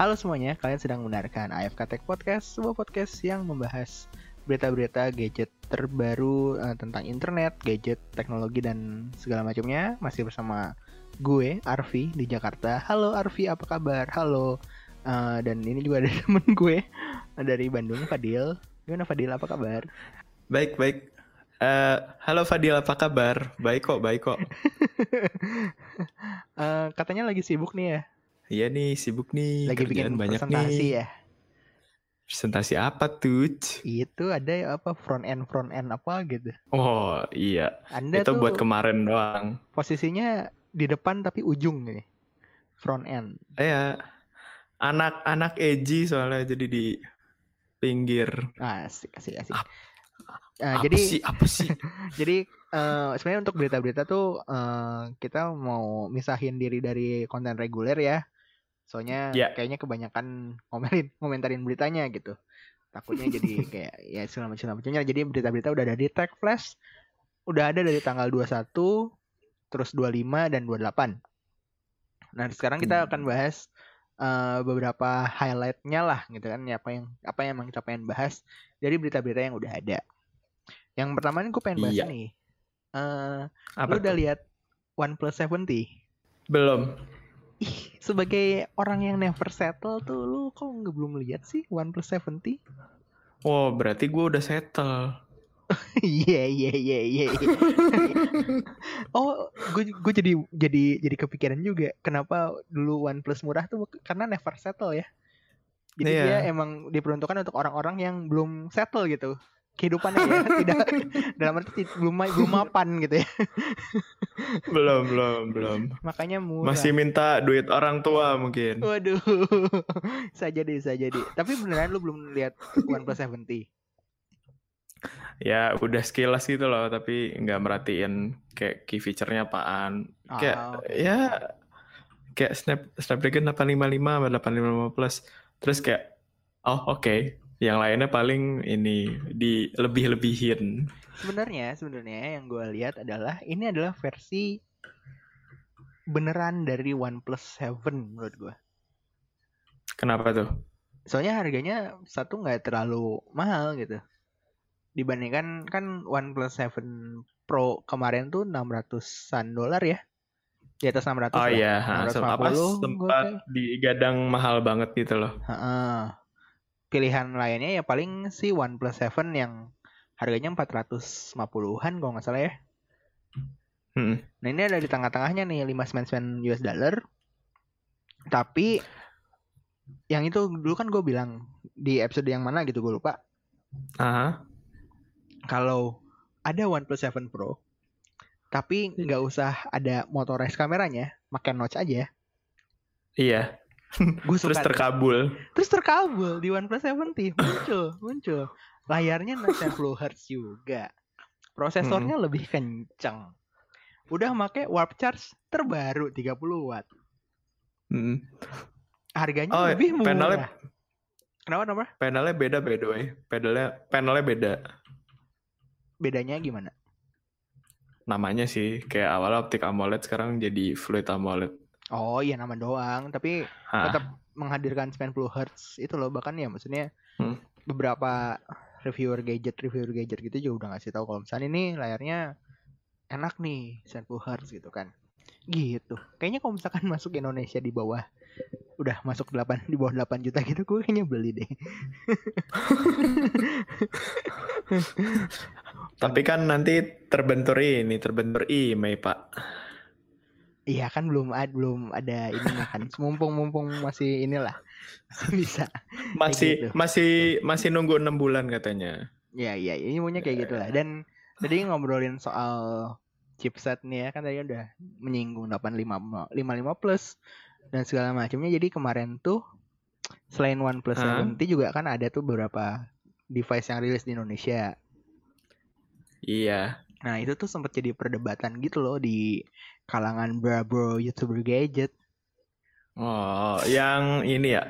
Halo semuanya, kalian sedang mendengarkan AFK Tech Podcast, sebuah podcast yang membahas berita-berita gadget terbaru uh, tentang internet, gadget, teknologi dan segala macamnya. Masih bersama gue Arfi di Jakarta. Halo Arfi, apa kabar? Halo. Uh, dan ini juga ada temen gue dari Bandung, Fadil. Gimana Fadil, apa kabar? Baik, baik. Uh, halo Fadil, apa kabar? Baik kok, baik kok. uh, katanya lagi sibuk nih ya? Iya nih, sibuk nih. Lagi bikin banyak presentasi nih. ya? Presentasi apa tuh? Itu ada ya apa front end front end apa gitu. Oh iya. Anda itu buat kemarin doang. Posisinya di depan tapi ujung nih. Front end. Iya. Anak-anak edgy soalnya jadi di pinggir. Asik asik asik. Ap Uh, apa jadi sih apa sih? jadi uh, sebenarnya untuk berita-berita tuh uh, kita mau misahin diri dari konten reguler ya. Soalnya yeah. kayaknya kebanyakan ngomelin komentarin beritanya gitu. Takutnya jadi kayak ya segala macam macamnya. Jadi berita-berita udah ada di Tech Flash. Udah ada dari tanggal 21, terus 25 dan 28. Nah, sekarang kita hmm. akan bahas uh, beberapa highlightnya lah gitu kan ya, apa yang apa yang emang kita pengen bahas dari berita-berita yang udah ada. Yang pertama ini gue pengen bahas iya. nih. Uh, lu udah lihat OnePlus 70? Belum ih sebagai orang yang never settle tuh lu kok nggak belum lihat sih OnePlus 70? Oh berarti gue udah settle. Iya iya iya iya. iya. Oh, gue gue jadi jadi jadi kepikiran juga kenapa dulu OnePlus murah tuh karena never settle ya. Jadi yeah. dia emang diperuntukkan untuk orang-orang yang belum settle gitu kehidupannya ya tidak dalam arti belum belum mapan gitu ya. Belum belum belum. Makanya murah. Masih minta duit orang tua mungkin. Waduh. Saja deh saja deh tapi beneran lu belum lihat OnePlus 70 ya udah sekilas gitu loh tapi nggak merhatiin kayak key feature-nya apaan. Kayak oh, okay. ya kayak Snap Snapdragon 855 atau 855 Plus. Terus kayak oh oke. okay yang lainnya paling ini di lebih-lebihin. Sebenarnya, sebenarnya yang gue lihat adalah ini adalah versi beneran dari OnePlus 7 menurut gue. Kenapa tuh? Soalnya harganya satu nggak terlalu mahal gitu. Dibandingkan kan OnePlus 7 Pro kemarin tuh 600-an dolar ya. Di atas 600 Oh iya, 650, apa sempat digadang mahal banget gitu loh. Heeh pilihan lainnya ya paling si OnePlus 7 yang harganya 450-an kalau nggak salah ya. Hmm. Nah ini ada di tengah-tengahnya nih 599 US dollar. Tapi yang itu dulu kan gue bilang di episode yang mana gitu gue lupa. Uh -huh. Kalau ada OnePlus 7 Pro, tapi nggak usah ada motorized kameranya, makan notch aja. Iya. Gue terus terkabul. Terus terkabul di OnePlus 70 muncul, muncul. Layarnya 60 Hz juga. Prosesornya hmm. lebih kencang. Udah make warp charge terbaru 30 watt. Hmm. Harganya oh, lebih murah. Panelnya, Kenapa nomor? Panelnya beda by the way. Panelnya panelnya beda. Bedanya gimana? Namanya sih kayak awal optik AMOLED sekarang jadi fluid AMOLED. Oh iya nama doang, tapi Hah? tetap menghadirkan 90 Hz itu loh bahkan ya maksudnya hmm. beberapa reviewer gadget reviewer gadget gitu juga udah ngasih tahu kalau misalnya ini layarnya enak nih 90 Hz gitu kan. Gitu. Kayaknya kalau misalkan masuk Indonesia di bawah udah masuk 8 di bawah 8 juta gitu gue kayaknya beli deh. Tapi kan nanti terbentur ini, terbentur IMEI, Pak. Iya kan belum ada belum ada ini kan. Mumpung mumpung masih inilah masih bisa. Masih gitu. masih masih nunggu enam bulan katanya. Iya iya ini maunya kayak gitulah. Dan tadi ngobrolin soal chipset nih ya kan tadi udah menyinggung 85 55 plus dan segala macamnya. Jadi kemarin tuh selain OnePlus huh? 70 juga kan ada tuh beberapa device yang rilis di Indonesia. Iya. Nah itu tuh sempat jadi perdebatan gitu loh di kalangan bro youtuber gadget. Oh, yang ini ya,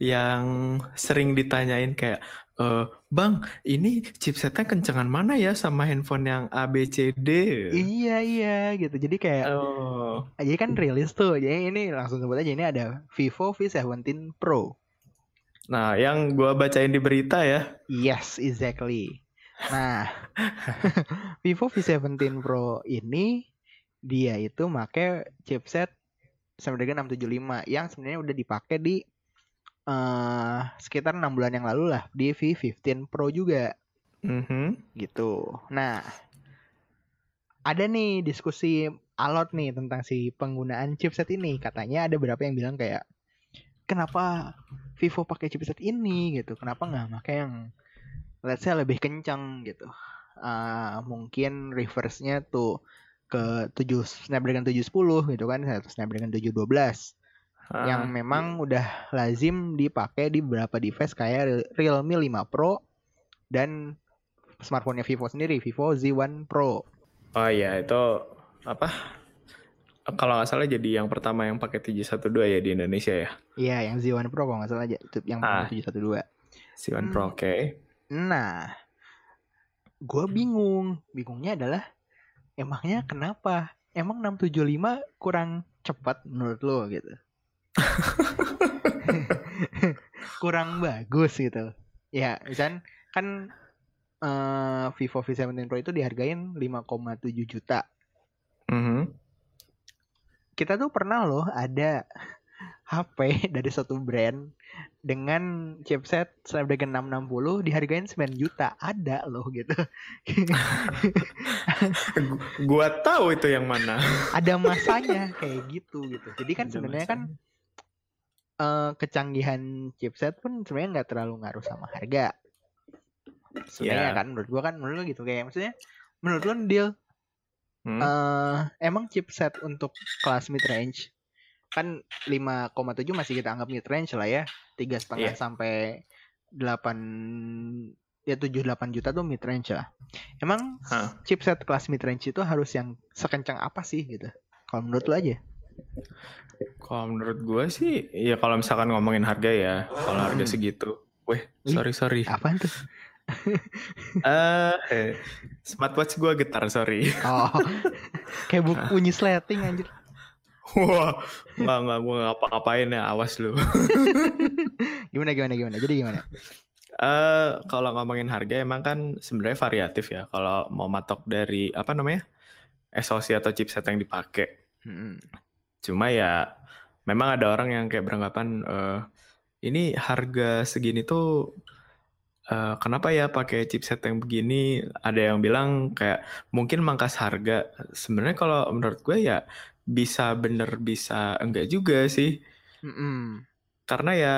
yang sering ditanyain kayak uh, bang ini chipsetnya kencengan mana ya sama handphone yang A B C D? Iya iya gitu. Jadi kayak oh. jadi kan rilis tuh. Jadi ini langsung sebut aja ini ada Vivo V17 Pro. Nah yang gua bacain di berita ya. Yes exactly. Nah Vivo V17 Pro ini dia itu make chipset Snapdragon 675 yang sebenarnya udah dipakai di uh, sekitar enam bulan yang lalu lah di V15 Pro juga. Mm-hmm. Gitu. Nah, ada nih diskusi alot nih tentang si penggunaan chipset ini. Katanya ada beberapa yang bilang kayak, kenapa Vivo pakai chipset ini gitu? Kenapa nggak pakai yang let's say lebih kencang gitu? Uh, mungkin reverse-nya tuh ke 7 Snapdragon 710 gitu kan, atau Snapdragon 712 uh, yang memang udah lazim dipakai di beberapa device kayak Realme 5 Pro dan smartphone-nya Vivo sendiri, Vivo Z1 Pro. Oh iya, itu apa? Kalau nggak salah jadi yang pertama yang pakai 712 ya di Indonesia ya? Iya, yang Z1 Pro kalau nggak salah aja, itu yang ah, 712. Z1 hmm. Pro, oke. Okay. Nah, gue bingung. Bingungnya adalah emangnya kenapa? Emang 675 kurang cepat menurut lo gitu? kurang bagus gitu. Ya, misal kan uh, Vivo V17 Pro itu dihargain 5,7 juta. Mm -hmm. Kita tuh pernah loh ada HP dari satu brand dengan chipset Snapdragon 660 dihargain 9 juta. Ada loh gitu. gua tahu itu yang mana. ada masanya kayak gitu gitu. Jadi kan sebenarnya kan uh, kecanggihan chipset pun sebenarnya nggak terlalu ngaruh sama harga. Sebenarnya yeah. kan menurut gua kan menurut gitu kayak maksudnya menurut lo deal hmm? uh, emang chipset untuk kelas mid range kan 5,7 masih kita anggap mid range lah ya tiga setengah yeah. sampai 8 ya 7 8 juta tuh mid range lah. Emang huh? chipset kelas mid range itu harus yang sekencang apa sih gitu? Kalau menurut lo aja? Kalau menurut gue sih, ya kalau misalkan ngomongin harga ya, kalau harga hmm. segitu, weh, sorry sorry. Apaan tuh? uh, eh, smartwatch gue getar, sorry. Oh, kayak bunyi sleting anjir. Wah, nggak nggak gue ngapa-ngapain ya, awas lu. gimana gimana gimana? Jadi gimana? Uh, kalau ngomongin harga emang kan sebenarnya variatif ya. Kalau mau matok dari apa namanya SoC atau chipset yang dipakai. Hmm. Cuma ya memang ada orang yang kayak beranggapan uh, ini harga segini tuh uh, kenapa ya pakai chipset yang begini? Ada yang bilang kayak mungkin mangkas harga. Sebenarnya kalau menurut gue ya bisa bener bisa enggak juga sih. Mm -mm. Karena ya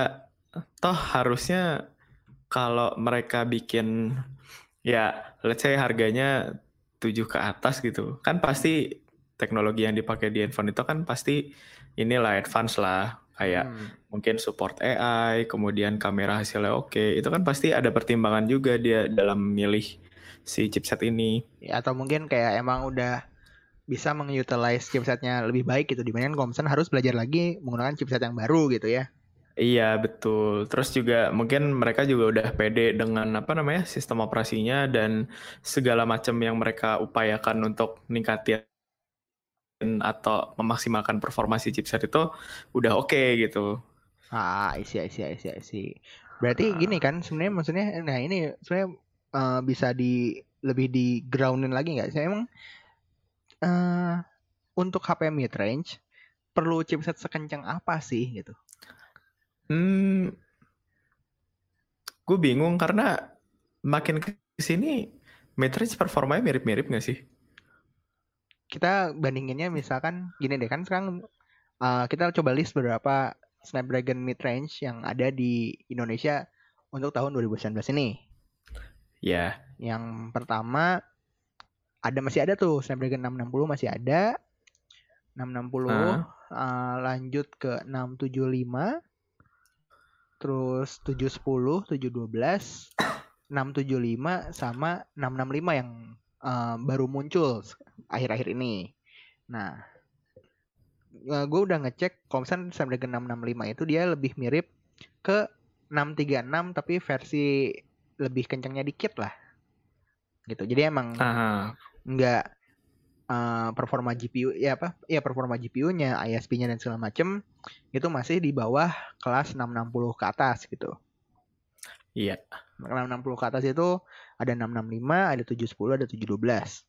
toh harusnya kalau mereka bikin ya let's say harganya 7 ke atas gitu kan pasti teknologi yang dipakai di handphone itu kan pasti inilah advance lah kayak hmm. mungkin support AI, kemudian kamera hasilnya oke, itu kan pasti ada pertimbangan juga dia dalam milih si chipset ini. Ya, atau mungkin kayak emang udah bisa mengutilize chipsetnya lebih baik gitu dibandingkan kalau harus belajar lagi menggunakan chipset yang baru gitu ya. Iya betul. Terus juga mungkin mereka juga udah pede dengan apa namanya sistem operasinya dan segala macam yang mereka upayakan untuk ningkatin atau memaksimalkan performa si chipset itu udah oke okay, gitu. Ah, isi isi isi isi. Berarti nah. gini kan sebenarnya maksudnya nah ini sebenarnya uh, bisa di lebih di groundin lagi nggak? Saya emang uh, untuk HP mid range perlu chipset sekencang apa sih gitu? Hmm, gue bingung karena makin ke sini mid range performanya mirip-mirip nggak sih? kita bandinginnya misalkan gini deh kan sekarang uh, kita coba list beberapa Snapdragon mid range yang ada di Indonesia untuk tahun 2019 ini. Ya. Yeah. Yang pertama ada masih ada tuh Snapdragon 660 masih ada. 660 uh. Uh, lanjut ke 675 terus 710, 712, 675 sama 665 yang uh, baru muncul akhir-akhir ini. Nah, uh, gue udah ngecek misalnya Snapdragon 665 itu dia lebih mirip ke 636 tapi versi lebih kencangnya dikit lah gitu jadi emang nggak uh, performa GPU ya apa ya performa GPU-nya ISP-nya dan segala macem itu masih di bawah kelas 660 ke atas gitu. Iya. 660 ke atas itu ada 665 ada 710 ada 712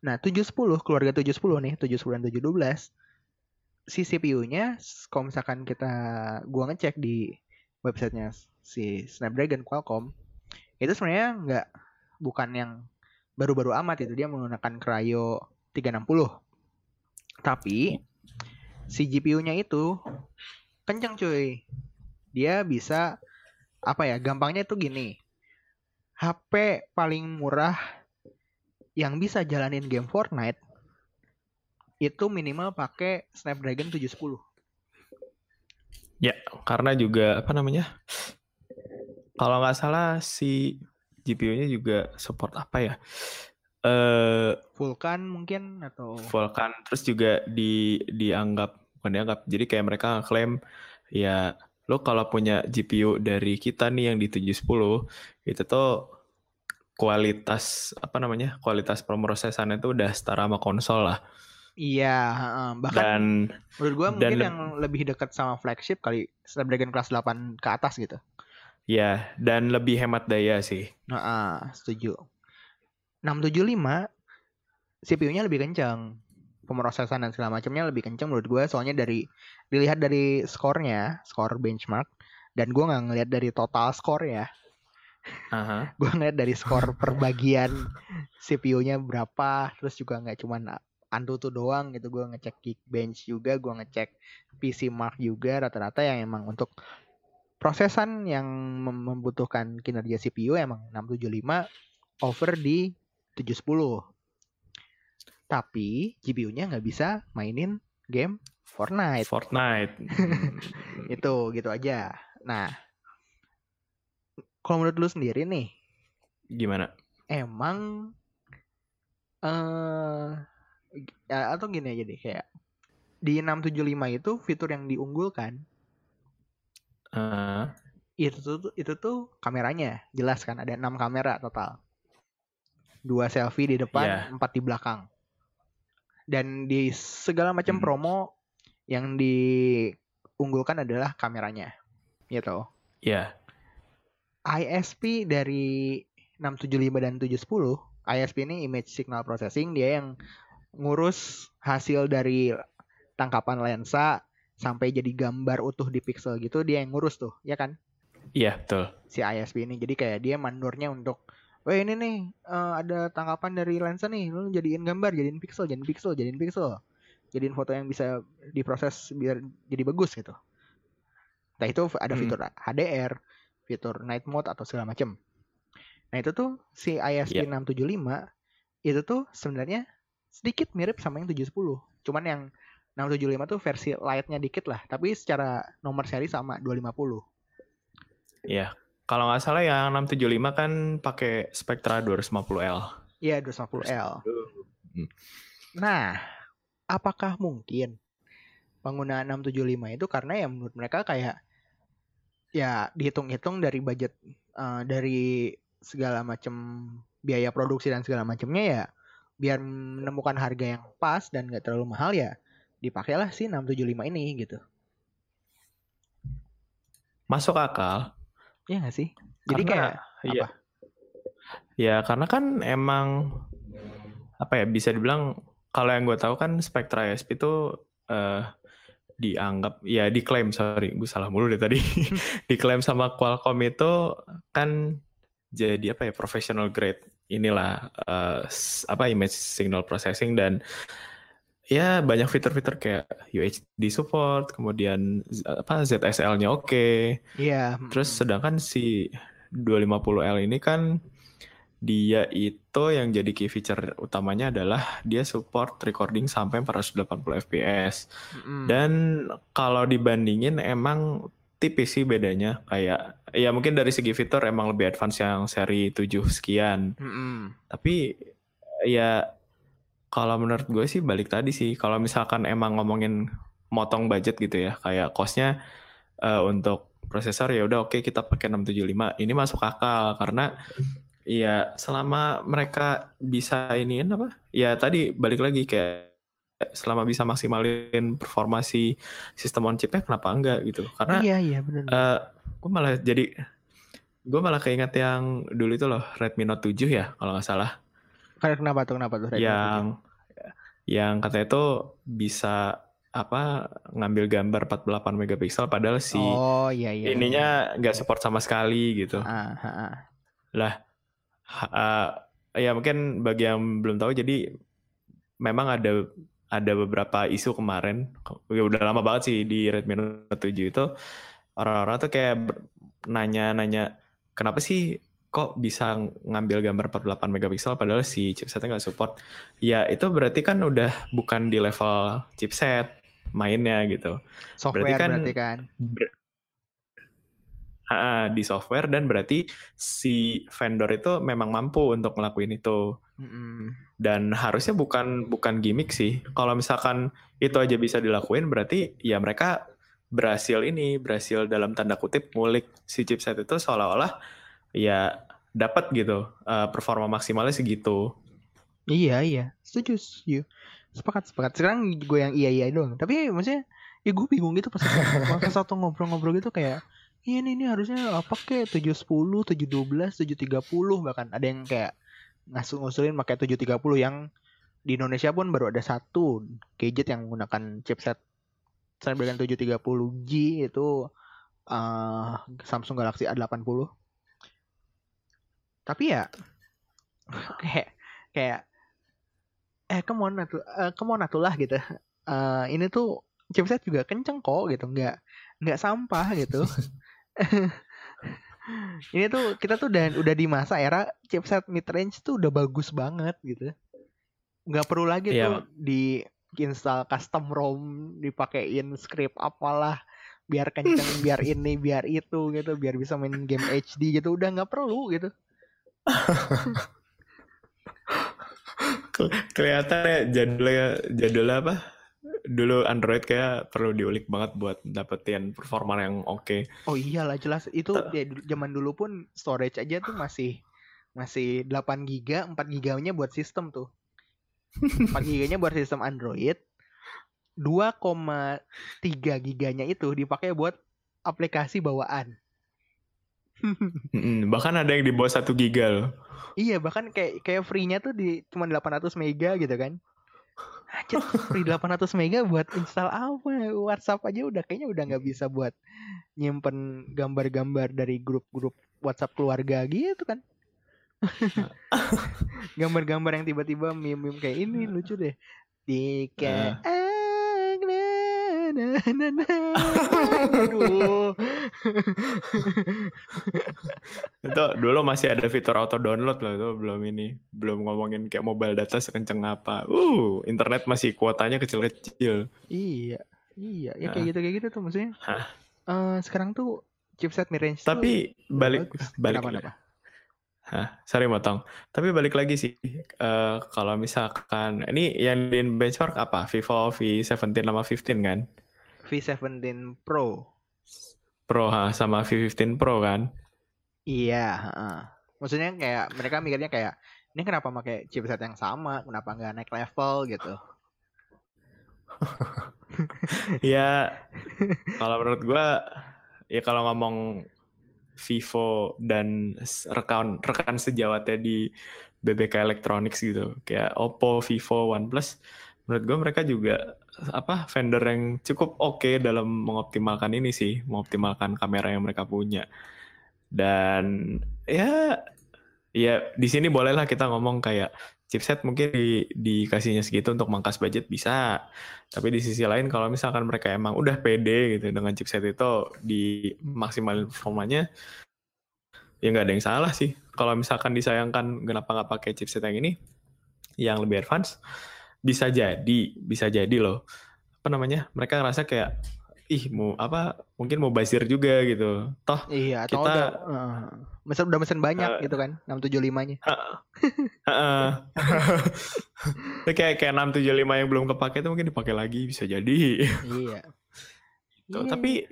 nah 710 keluarga 710 nih 710 dan 712 si CPU-nya kalau misalkan kita gua ngecek di websitenya si Snapdragon Qualcomm itu sebenarnya nggak bukan yang baru-baru amat itu dia menggunakan Cryo 360 tapi si GPU-nya itu kenceng cuy. Dia bisa apa ya gampangnya itu gini. HP paling murah yang bisa jalanin game Fortnite itu minimal pakai Snapdragon 710 ya karena juga apa namanya kalau nggak salah si GPU-nya juga support apa ya? Eh uh, Vulkan mungkin atau Vulkan terus juga di dianggap bukan dianggap. Jadi kayak mereka klaim ya lo kalau punya GPU dari kita nih yang di 710 itu tuh kualitas apa namanya? kualitas pemrosesannya itu udah setara sama konsol lah. Iya, bahkan Dan, menurut gue mungkin yang lebih dekat sama flagship kali Snapdragon kelas 8 ke atas gitu. Ya, dan lebih hemat daya sih. Nah, setuju. 675 CPU-nya lebih kencang. Pemrosesan dan segala macamnya lebih kencang menurut gue. Soalnya dari dilihat dari skornya, skor benchmark, dan gue nggak ngelihat dari total skor ya. Uh-huh. gue ngeliat dari skor per bagian CPU-nya berapa, terus juga nggak cuman Antutu doang gitu. Gue ngecek Geekbench juga, gue ngecek PC Mark juga rata-rata yang emang untuk prosesan yang membutuhkan kinerja CPU emang 675 over di 710. Tapi GPU-nya nggak bisa mainin game Fortnite. Fortnite. itu gitu aja. Nah, kalau menurut lu sendiri nih, gimana? Emang eh uh, atau gini aja deh kayak di 675 itu fitur yang diunggulkan Uh. Itu tuh itu tuh kameranya jelas kan ada enam kamera total. Dua selfie di depan, yeah. empat di belakang. Dan di segala macam hmm. promo yang diunggulkan adalah kameranya. Gitu. Iya. Yeah. ISP dari 675 dan 710, ISP ini image signal processing, dia yang ngurus hasil dari tangkapan lensa sampai jadi gambar utuh di pixel gitu dia yang ngurus tuh ya kan iya betul si ISP ini jadi kayak dia mandornya untuk Wah ini nih uh, ada tangkapan dari lensa nih, lu jadiin gambar, jadiin pixel, jadiin pixel, jadiin pixel, jadiin foto yang bisa diproses biar jadi bagus gitu. Nah itu ada hmm. fitur HDR, fitur night mode atau segala macam. Nah itu tuh si ISP yeah. 675 itu tuh sebenarnya sedikit mirip sama yang 710. Cuman yang 675 tuh versi light-nya dikit lah, tapi secara nomor seri sama 250. Iya. Kalau nggak salah yang 675 kan pakai Spectra 250L. Iya, 250L. Hmm. Nah, apakah mungkin penggunaan 675 itu karena ya menurut mereka kayak ya dihitung-hitung dari budget uh, dari segala macam biaya produksi dan segala macamnya ya biar menemukan harga yang pas dan nggak terlalu mahal ya dipakailah si 675 ini gitu. Masuk akal. Iya gak sih? Jadi karena, kayak iya. apa? Ya karena kan emang apa ya bisa dibilang kalau yang gue tahu kan Spectra SP itu uh, dianggap ya diklaim sorry gue salah mulu deh tadi diklaim sama Qualcomm itu kan jadi apa ya professional grade inilah uh, apa image signal processing dan ya banyak fitur-fitur kayak UHD support, kemudian apa ZSL-nya oke. Okay. Iya. Terus sedangkan si 250L ini kan dia itu yang jadi key feature utamanya adalah dia support recording sampai 480 fps. Mm. Dan kalau dibandingin emang tipis sih bedanya kayak ya mungkin dari segi fitur emang lebih advance yang seri 7 sekian. Mm -hmm. Tapi ya kalau menurut gue sih balik tadi sih, kalau misalkan emang ngomongin motong budget gitu ya, kayak costnya uh, untuk prosesor ya udah oke okay, kita pakai 675 ini masuk akal. Karena ya selama mereka bisa ini apa ya tadi balik lagi kayak selama bisa maksimalin performasi sistem on chipnya kenapa enggak gitu. Karena iya iya benar uh, eh, gue malah jadi gue malah keinget yang dulu itu loh Redmi Note 7 ya kalau nggak salah kenapa tuh kenapa tuh yang 7? yang katanya itu bisa apa ngambil gambar 48 megapiksel padahal si oh, iya, iya, ininya nggak iya. support sama sekali gitu. Ah, ah, ah. Lah uh, ya mungkin bagi yang belum tahu jadi memang ada ada beberapa isu kemarin ya udah lama banget sih di Redmi Note 7 itu orang-orang tuh kayak nanya-nanya kenapa sih kok bisa ngambil gambar 48 megapiksel padahal si chipsetnya nggak support ya itu berarti kan udah bukan di level chipset mainnya gitu. Software berarti kan, berarti kan. Ber, uh, di software dan berarti si vendor itu memang mampu untuk ngelakuin itu. Mm-hmm. Dan harusnya bukan bukan gimmick sih. Kalau misalkan itu aja bisa dilakuin berarti ya mereka berhasil ini, berhasil dalam tanda kutip ngulik si chipset itu seolah-olah ya dapat gitu uh, performa maksimalnya segitu. Iya iya, setuju, setuju. Sepakat sepakat. Sekarang gue yang iya iya doang. Tapi maksudnya ya gue bingung gitu pas pas satu ngobrol-ngobrol gitu kayak iya nih ini harusnya apa kayak tujuh sepuluh tujuh dua belas tujuh tiga puluh bahkan ada yang kayak ngasuh ngusulin pakai tujuh tiga puluh yang di Indonesia pun baru ada satu gadget yang menggunakan chipset Snapdragon 730G itu uh, Samsung Galaxy A80 tapi ya kayak kayak eh come on atuh uh, come on atuh lah gitu. Uh, ini tuh chipset juga kenceng kok gitu. Nggak nggak sampah gitu. Ini tuh kita tuh udah udah di masa era chipset mid range tuh udah bagus banget gitu. Nggak perlu lagi yeah. tuh di install custom ROM dipakein script apalah biar kenceng biar ini biar itu gitu. Biar bisa main game HD gitu. Udah nggak perlu gitu kelihatan ya jadulnya jadulnya apa dulu Android kayak perlu diulik banget buat dapetin performa yang oke. Okay. Oh iyalah jelas itu ya, zaman dulu pun storage aja tuh masih masih 8 giga, 4 giganya buat sistem tuh. 4 giganya buat sistem Android. 2,3 giganya itu dipakai buat aplikasi bawaan. bahkan ada yang di bawah 1 giga loh. Iya, bahkan kayak kayak free-nya tuh di cuma 800 mega gitu kan. Anjir, free 800 mega buat install apa? WhatsApp aja udah kayaknya udah nggak bisa buat nyimpen gambar-gambar dari grup-grup WhatsApp keluarga gitu kan. Gambar-gambar yang tiba-tiba meme-meme kayak ini lucu deh. Kayak uh na na na. Aduh. itu dulu masih ada fitur auto download loh itu belum ini belum ngomongin kayak mobile data sekenceng apa. Uh internet masih kuotanya kecil-kecil. Iya iya. Ya kayak gitu kayak gitu tuh maksudnya. Uh, sekarang tuh chipset mid range tapi balik balik kenapa, Hah, sorry motong. Tapi balik lagi sih, uh, kalau misalkan ini yang di benchmark apa? Vivo V17 sama 15 kan? V17 Pro. Pro ha, sama V15 Pro kan? Iya. Uh. Maksudnya kayak mereka mikirnya kayak ini kenapa pakai chipset yang sama? Kenapa nggak naik level gitu? ya, kalau menurut gue, ya kalau ngomong Vivo dan rekan rekan sejawatnya di BBK Electronics gitu, kayak Oppo, Vivo, OnePlus, menurut gue mereka juga apa vendor yang cukup oke okay dalam mengoptimalkan ini sih, mengoptimalkan kamera yang mereka punya. Dan ya ya di sini bolehlah kita ngomong kayak chipset mungkin di, dikasihnya segitu untuk mangkas budget bisa. Tapi di sisi lain kalau misalkan mereka emang udah pede gitu dengan chipset itu di maksimal performanya ya nggak ada yang salah sih. Kalau misalkan disayangkan kenapa nggak pakai chipset yang ini yang lebih advance bisa jadi bisa jadi loh apa namanya mereka ngerasa kayak ih mau apa mungkin mau basir juga gitu. Toh iya kita udah, uh, mesin udah mesin banyak uh, gitu kan 675 nya uh, uh, kayak kayak 675 yang belum kepake itu mungkin dipakai lagi bisa jadi. Iya. Tuh, tapi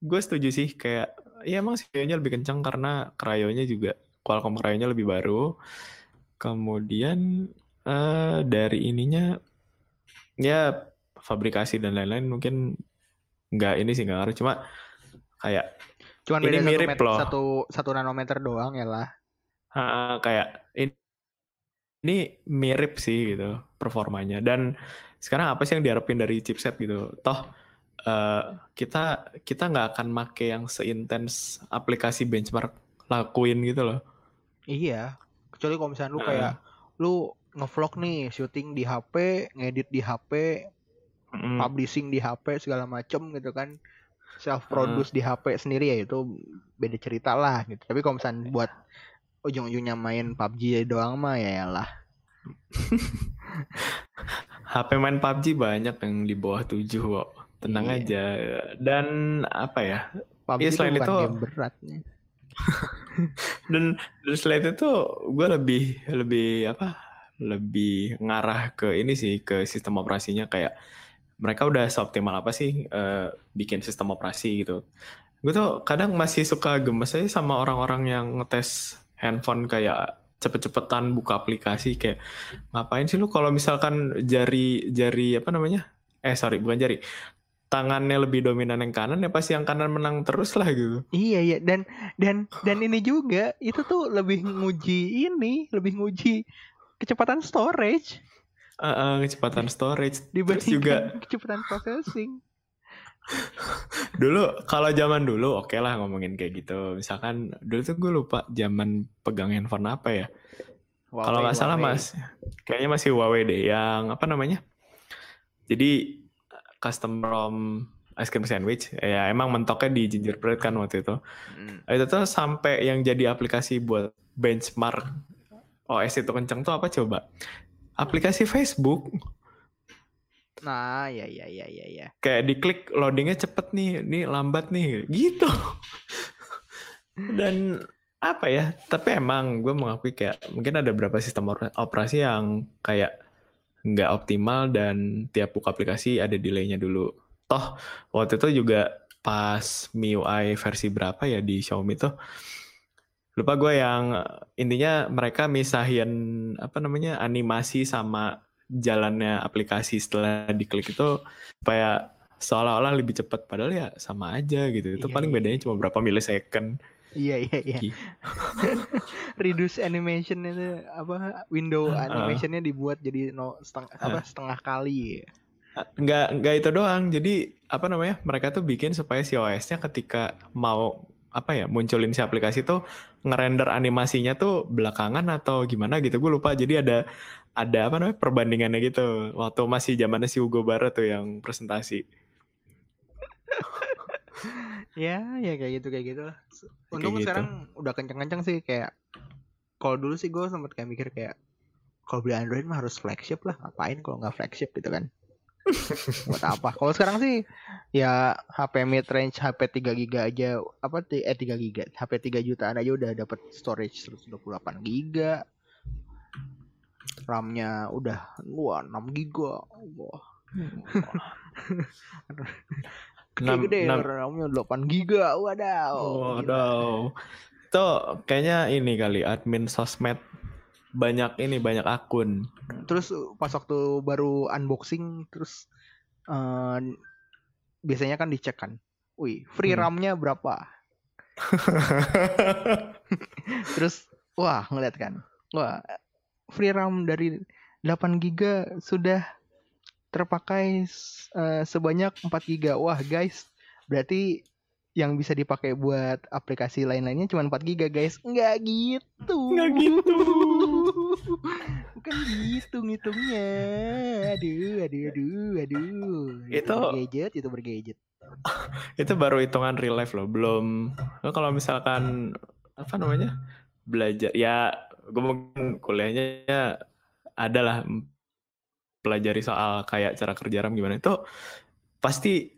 gue setuju sih kayak ya emang CPU-nya lebih kencang karena Cryo-nya juga Qualcomm Cryo-nya lebih baru. Kemudian uh, dari ininya ya fabrikasi dan lain-lain mungkin nggak ini sih nggak ngaruh cuma kayak Cuman ini mirip satu, loh. Satu satu nanometer doang ya lah. Ha, kayak ini, ini mirip sih gitu performanya dan sekarang apa sih yang diharapin dari chipset gitu toh uh, kita kita nggak akan make yang seintens aplikasi benchmark lakuin gitu loh iya kecuali kalau misalnya lu uh. kayak lu ngevlog nih syuting di HP ngedit di HP mm. publishing di HP segala macem gitu kan self produce uh. di HP sendiri ya itu beda cerita lah gitu tapi kalau misalnya buat ujung-ujungnya main PUBG doang mah ya lah HP main PUBG banyak yang di bawah 7 kok. Tenang iya. aja. Dan apa ya? PUBG ya, selain itu, itu berat nih. dan, dan selain itu gue lebih lebih apa? Lebih ngarah ke ini sih ke sistem operasinya kayak mereka udah seoptimal apa sih uh, bikin sistem operasi gitu. Gue tuh kadang masih suka gemes aja sama orang-orang yang ngetes handphone kayak cepet-cepetan buka aplikasi kayak ngapain sih lu kalau misalkan jari jari apa namanya? Eh sorry bukan jari. Tangannya lebih dominan yang kanan ya pasti yang kanan menang terus lah gitu. Iya iya dan dan dan ini juga itu tuh lebih nguji ini lebih nguji kecepatan storage uh, uh, kecepatan storage. Dibanding juga kecepatan processing. Dulu kalau zaman dulu oke okay lah ngomongin kayak gitu. Misalkan dulu tuh gue lupa zaman pegang handphone apa ya. Kalau nggak salah mas kayaknya masih Huawei deh yang apa namanya? Jadi custom ROM ice cream sandwich. Ya emang mentoknya di gingerbread kan waktu itu. Hmm. itu tuh sampai yang jadi aplikasi buat benchmark OS itu kenceng tuh apa coba aplikasi Facebook Nah, ya ya ya ya ya. Kayak diklik loadingnya cepet nih, ini lambat nih, gitu. Dan apa ya? Tapi emang gue mengakui kayak mungkin ada beberapa sistem operasi yang kayak nggak optimal dan tiap buka aplikasi ada delaynya dulu. Toh waktu itu juga pas MIUI versi berapa ya di Xiaomi tuh lupa gue yang intinya mereka misahin apa namanya animasi sama jalannya aplikasi setelah diklik itu supaya seolah-olah lebih cepat. Padahal ya sama aja gitu. Itu iya, paling iya. bedanya cuma berapa milisecond. Iya iya iya. Reduce animation itu apa window animationnya dibuat jadi no setengah uh, apa setengah kali nggak nggak itu doang. Jadi apa namanya mereka tuh bikin supaya si OS-nya ketika mau apa ya munculin si aplikasi tuh ngerender animasinya tuh belakangan atau gimana gitu. Gue lupa. Jadi ada ada apa namanya perbandingannya gitu. Waktu masih zamannya si Hugo Barat tuh yang presentasi. Ya ya kayak gitu kayak gitu untung kayak sekarang gitu. udah kenceng-kenceng sih kayak kalau dulu sih gue sempat kayak mikir kayak kalau beli Android mah harus flagship lah. Ngapain kalau nggak flagship gitu kan buat apa? Kalau sekarang sih ya HP mid range HP 3 GB aja apa eh 3 GB HP 3 jutaan aja udah dapat storage 128 GB RAM-nya udah wah 6 GB wah. Gede gede RAM-nya 8 GB wadaw. Wadaw. Itu kayaknya ini kali admin sosmed banyak ini banyak akun. Terus pas waktu baru unboxing terus uh, biasanya kan dicek kan. Wih, free hmm. RAM-nya berapa? terus wah ngeliat kan. Wah, free RAM dari 8 GB sudah terpakai uh, sebanyak 4 GB. Wah, guys, berarti yang bisa dipakai buat aplikasi lain-lainnya cuma 4 GB guys nggak gitu nggak gitu bukan gitu ngitungnya. Aduh aduh aduh aduh. Itu gadget itu bergadget. Itu baru hitungan real life loh belum. Kalau misalkan apa namanya belajar ya gue mungkin kuliahnya ya adalah pelajari soal kayak cara kerja RAM gimana. Itu pasti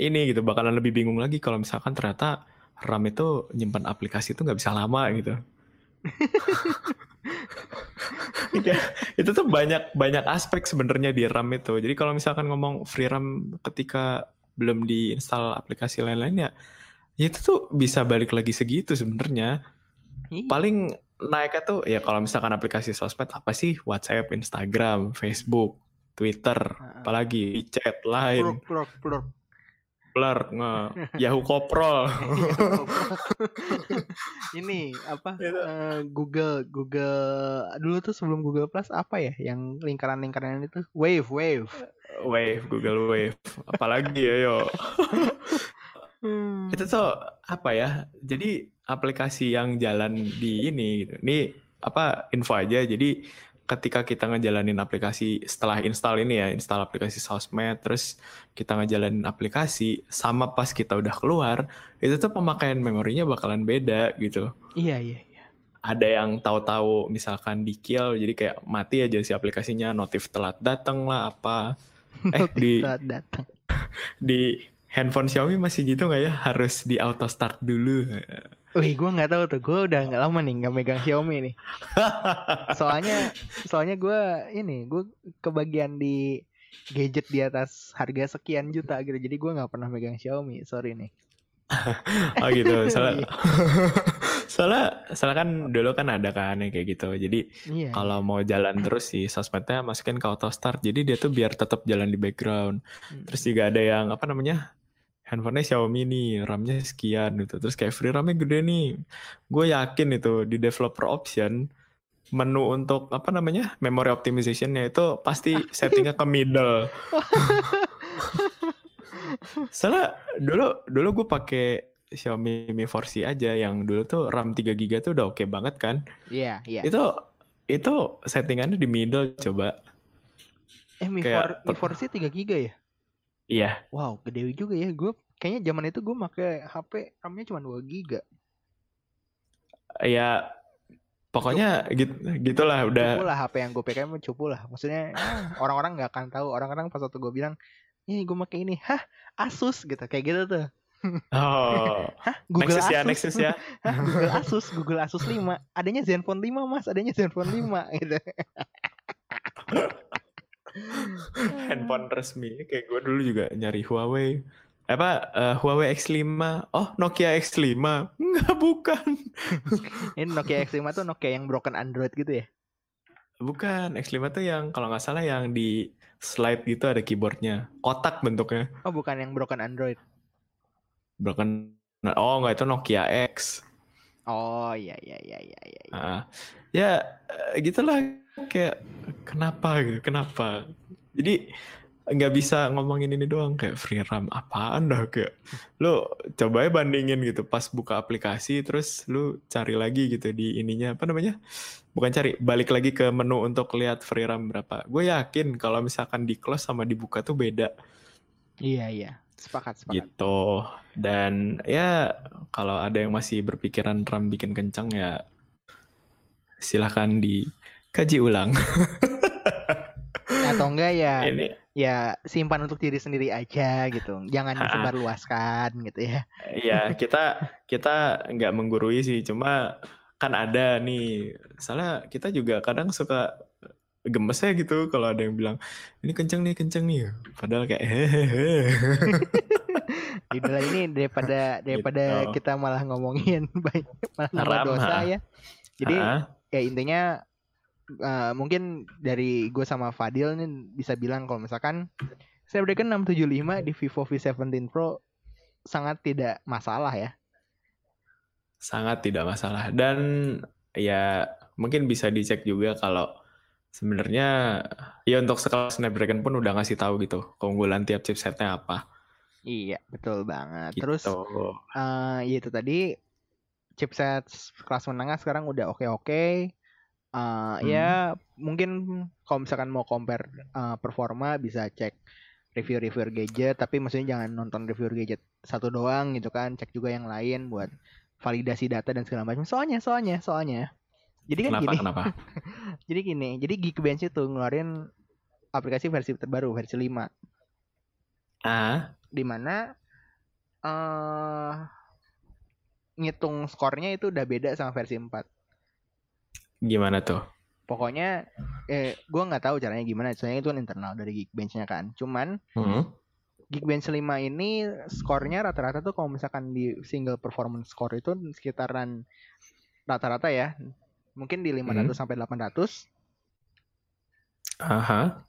ini gitu bakalan lebih bingung lagi kalau misalkan ternyata RAM itu nyimpan aplikasi itu nggak bisa lama gitu. ya, itu tuh banyak banyak aspek sebenarnya di RAM itu. Jadi kalau misalkan ngomong free RAM ketika belum diinstal aplikasi lain-lain ya Ya itu tuh bisa balik lagi segitu sebenarnya. Iya. Paling naiknya tuh ya kalau misalkan aplikasi sosmed apa sih WhatsApp, Instagram, Facebook, Twitter, apalagi chat lain. Plur. nge Yahoo Koprol. Ini apa uh, Google Google dulu tuh sebelum Google Plus apa ya yang lingkaran-lingkaran itu Wave Wave. Wave Google Wave. Apalagi ya yo. Hmm. Itu tuh apa ya? Jadi aplikasi yang jalan di ini gitu. Ini apa info aja. Jadi ketika kita ngejalanin aplikasi setelah install ini ya, install aplikasi sosmed, terus kita ngejalanin aplikasi sama pas kita udah keluar, itu tuh pemakaian memorinya bakalan beda gitu. Iya, iya, iya. Ada yang tahu-tahu misalkan di kill, jadi kayak mati aja si aplikasinya, notif telat datang lah apa. Eh di datang. di handphone Xiaomi masih gitu nggak ya? Harus di auto start dulu. Wih, gue nggak tahu tuh. Gue udah nggak lama nih nggak megang Xiaomi nih. soalnya, soalnya gue ini gue kebagian di gadget di atas harga sekian juta gitu. Jadi gue nggak pernah megang Xiaomi. Sorry nih. oh gitu. Soalnya, soalnya, soalnya kan dulu kan ada kan yang kayak gitu. Jadi iya. kalau mau jalan terus sih sosmednya masukin ke auto start. Jadi dia tuh biar tetap jalan di background. Hmm. Terus juga ada yang apa namanya? Handphonenya Xiaomi nih, RAM-nya sekian gitu. Terus kayak free RAM-nya gede nih. Gue yakin itu di developer option menu untuk apa namanya memory optimization-nya itu pasti settingnya ke middle. Soalnya dulu dulu gue pakai Xiaomi Mi 4C aja yang dulu tuh RAM 3 GB tuh udah oke okay banget kan. Iya, yeah, iya. Yeah. Itu itu settingannya di middle coba. Eh Mi, Kayak, 4, Mi 4C 3 GB ya? Iya. Wow, gede juga ya. Gue kayaknya zaman itu gue pakai HP RAM-nya cuma 2 giga. Ya pokoknya gitu gitulah udah. Cupu lah HP yang gue pakai cupu lah. Maksudnya ya, orang-orang nggak akan tahu. Orang-orang pas waktu gue bilang, ini gue pakai ini, hah Asus gitu kayak gitu tuh. Oh. Hah? Google Nexus ya, Asus. ya, Nexus ya. Hah? Google Asus, Google Asus 5. Adanya Zenfone 5, Mas. Adanya Zenfone 5 gitu. handphone resmi kayak gue dulu juga nyari Huawei apa uh, Huawei X5 oh Nokia X5 enggak bukan. Ini Nokia X5 tuh Nokia yang broken Android gitu ya? Bukan X5 tuh yang kalau nggak salah yang di slide gitu ada keyboardnya. Kotak bentuknya. Oh bukan yang broken Android. Broken oh nggak itu Nokia X. Oh iya iya iya iya iya. Uh, ya uh, gitulah. Kayak kenapa gitu kenapa? Jadi nggak bisa ngomongin ini doang kayak free RAM apaan dah kayak lu coba ya bandingin gitu pas buka aplikasi terus lu cari lagi gitu di ininya apa namanya bukan cari balik lagi ke menu untuk lihat free RAM berapa gue yakin kalau misalkan di close sama dibuka tuh beda iya iya sepakat sepakat gitu dan ya kalau ada yang masih berpikiran RAM bikin kencang ya silahkan di kaji ulang. Atau enggak ya Ini. Ya simpan untuk diri sendiri aja gitu. Jangan disebar luaskan gitu ya. Iya, kita kita nggak menggurui sih, cuma kan ada nih. Salah kita juga kadang suka gemes ya gitu kalau ada yang bilang ini kenceng nih kenceng nih padahal kayak hehehe ini daripada daripada gitu. kita malah ngomongin banyak malah dosa ya jadi ya intinya uh, mungkin dari gue sama Fadil nih bisa bilang kalau misalkan Snapdragon 675 di Vivo V17 Pro sangat tidak masalah ya. Sangat tidak masalah dan ya mungkin bisa dicek juga kalau sebenarnya ya untuk sekelas Snapdragon pun udah ngasih tahu gitu keunggulan tiap chipsetnya apa. Iya betul banget. Gitu. Terus uh, ya itu tadi chipset kelas menengah sekarang udah oke-oke Uh, hmm. Ya mungkin kalau misalkan mau compare uh, performa bisa cek review-review gadget, tapi maksudnya jangan nonton review gadget satu doang gitu kan, cek juga yang lain buat validasi data dan segala macam. Soalnya, soalnya, soalnya. Jadi kan kenapa, gini. Kenapa? jadi gini, jadi Geekbench itu ngeluarin aplikasi versi terbaru, versi 5. Ah, di mana uh, ngitung skornya itu udah beda sama versi 4. Gimana tuh? Pokoknya eh gue nggak tahu caranya gimana. Soalnya itu kan internal dari Geekbench-nya kan. Cuman hmm? Geekbench 5 ini skornya rata-rata tuh kalau misalkan di single performance score itu sekitaran rata-rata ya. Mungkin di 500 hmm. sampai 800. Aha.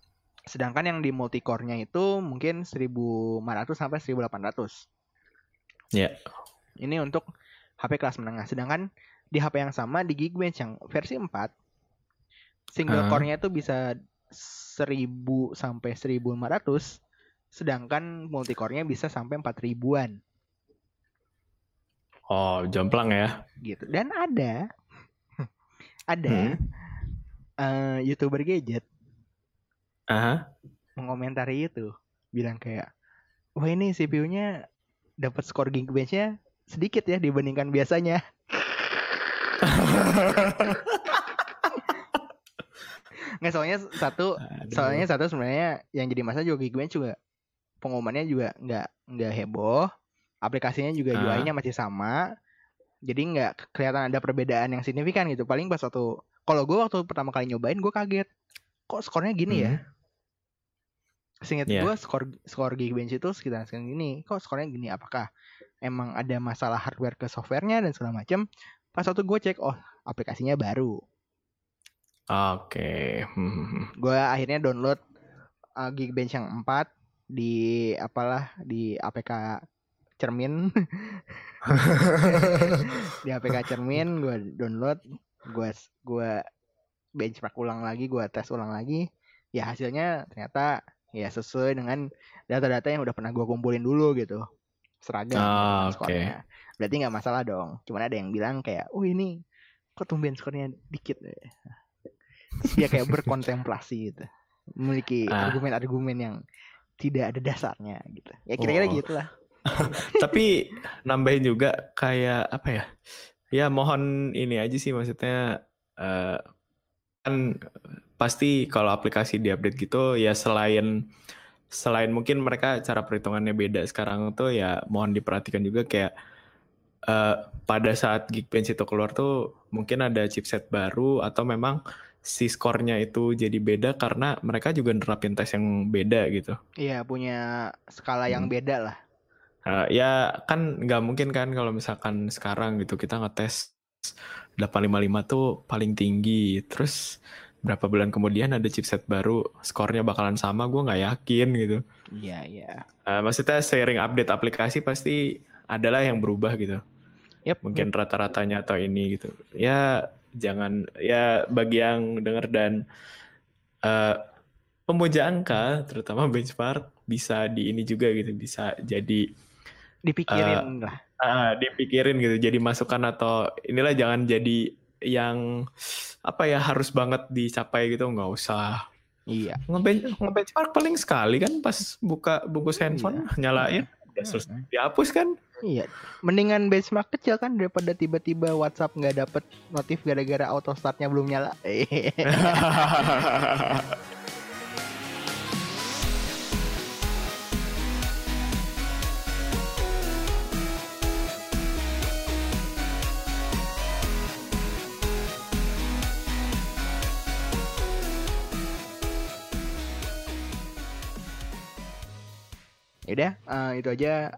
Sedangkan yang di multicore-nya itu mungkin 1500 sampai 1800. Ya. Yeah. Ini untuk HP kelas menengah. Sedangkan di HP yang sama di Geekbench yang versi 4 single uh. core-nya itu bisa 1000 sampai 1500 sedangkan multicore-nya bisa sampai 4000-an. Oh, jomplang ya. Gitu. Dan ada ada hmm. uh, YouTuber gadget. Aha. Mengomentari itu, bilang kayak, "Wah, ini CPU-nya dapat skor Geekbench-nya sedikit ya dibandingkan biasanya." Nggak soalnya satu, Aduh. soalnya satu sebenarnya yang jadi masalah juga Geekbench juga pengumumannya juga nggak nggak heboh aplikasinya juga uh. UI-nya masih sama jadi nggak kelihatan ada perbedaan yang signifikan gitu paling pas waktu kalau gue waktu pertama kali nyobain gue kaget kok skornya gini ya? hmm. ya Seingat yeah. gue skor skor Geekbench itu sekitar sekian gini kok skornya gini apakah emang ada masalah hardware ke softwarenya dan segala macam pas waktu gue cek oh aplikasinya baru. Oke. Okay. gue akhirnya download uh, Geekbench yang 4 di apalah di APK cermin. Di APK cermin gue download gue gue benchmark ulang lagi gue tes ulang lagi. Ya hasilnya ternyata ya sesuai dengan data-data yang udah pernah gue kumpulin dulu gitu. Seragam oh, skornya. okay. berarti nggak masalah dong. Cuman ada yang bilang kayak oh ini kok tumben skornya dikit ya dia kayak berkontemplasi gitu memiliki ah. argumen-argumen yang tidak ada dasarnya gitu. Ya kira-kira oh. gitulah. Tapi nambahin juga kayak apa ya? Ya mohon ini aja sih maksudnya uh, kan pasti kalau aplikasi diupdate gitu ya selain selain mungkin mereka cara perhitungannya beda sekarang tuh ya mohon diperhatikan juga kayak uh, pada saat Geekbench itu keluar tuh mungkin ada chipset baru atau memang si skornya itu jadi beda karena mereka juga nerapin tes yang beda gitu. Iya punya skala yang hmm. beda lah. Uh, ya kan nggak mungkin kan kalau misalkan sekarang gitu kita ngetes 855 tuh paling tinggi terus berapa bulan kemudian ada chipset baru skornya bakalan sama gue nggak yakin gitu. Iya iya. Uh, maksudnya seiring update aplikasi pasti adalah yang berubah gitu. Yep. Mungkin rata-ratanya atau ini gitu. Ya jangan ya bagi yang dengar dan uh, pemuja angka terutama benchmark bisa di ini juga gitu bisa jadi dipikirin uh, lah uh, dipikirin gitu jadi masukan atau inilah jangan jadi yang apa ya harus banget dicapai gitu nggak usah iya ngebench ngebenchmark paling sekali kan pas buka bungkus handphone iya. nyalain ya selesai. dihapus kan? Iya mendingan benchmark kecil kan daripada tiba-tiba WhatsApp nggak dapet notif gara-gara auto startnya belum nyala Yaudah, uh, itu aja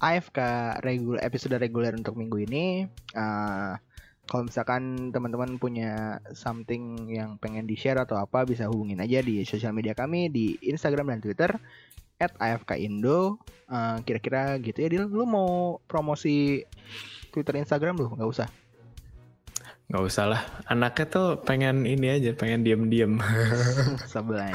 AFK regular episode reguler untuk minggu ini. Uh, kalau misalkan teman-teman punya something yang pengen di share atau apa bisa hubungin aja di sosial media kami di Instagram dan Twitter at AFK Indo. Uh, kira-kira gitu ya, Dil. Lu mau promosi Twitter Instagram lu? Nggak usah. Nggak usah lah. Anaknya tuh pengen ini aja, pengen diem-diem. Sebelah.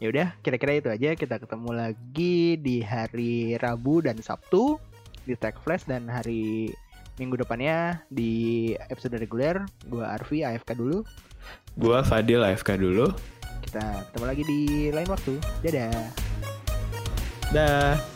Ya udah, kira-kira itu aja. Kita ketemu lagi di hari Rabu dan Sabtu di Tech Flash dan hari minggu depannya di episode reguler. Gua Arfi AFK dulu. Gua Fadil AFK dulu. Kita ketemu lagi di lain waktu. Dadah. Dah.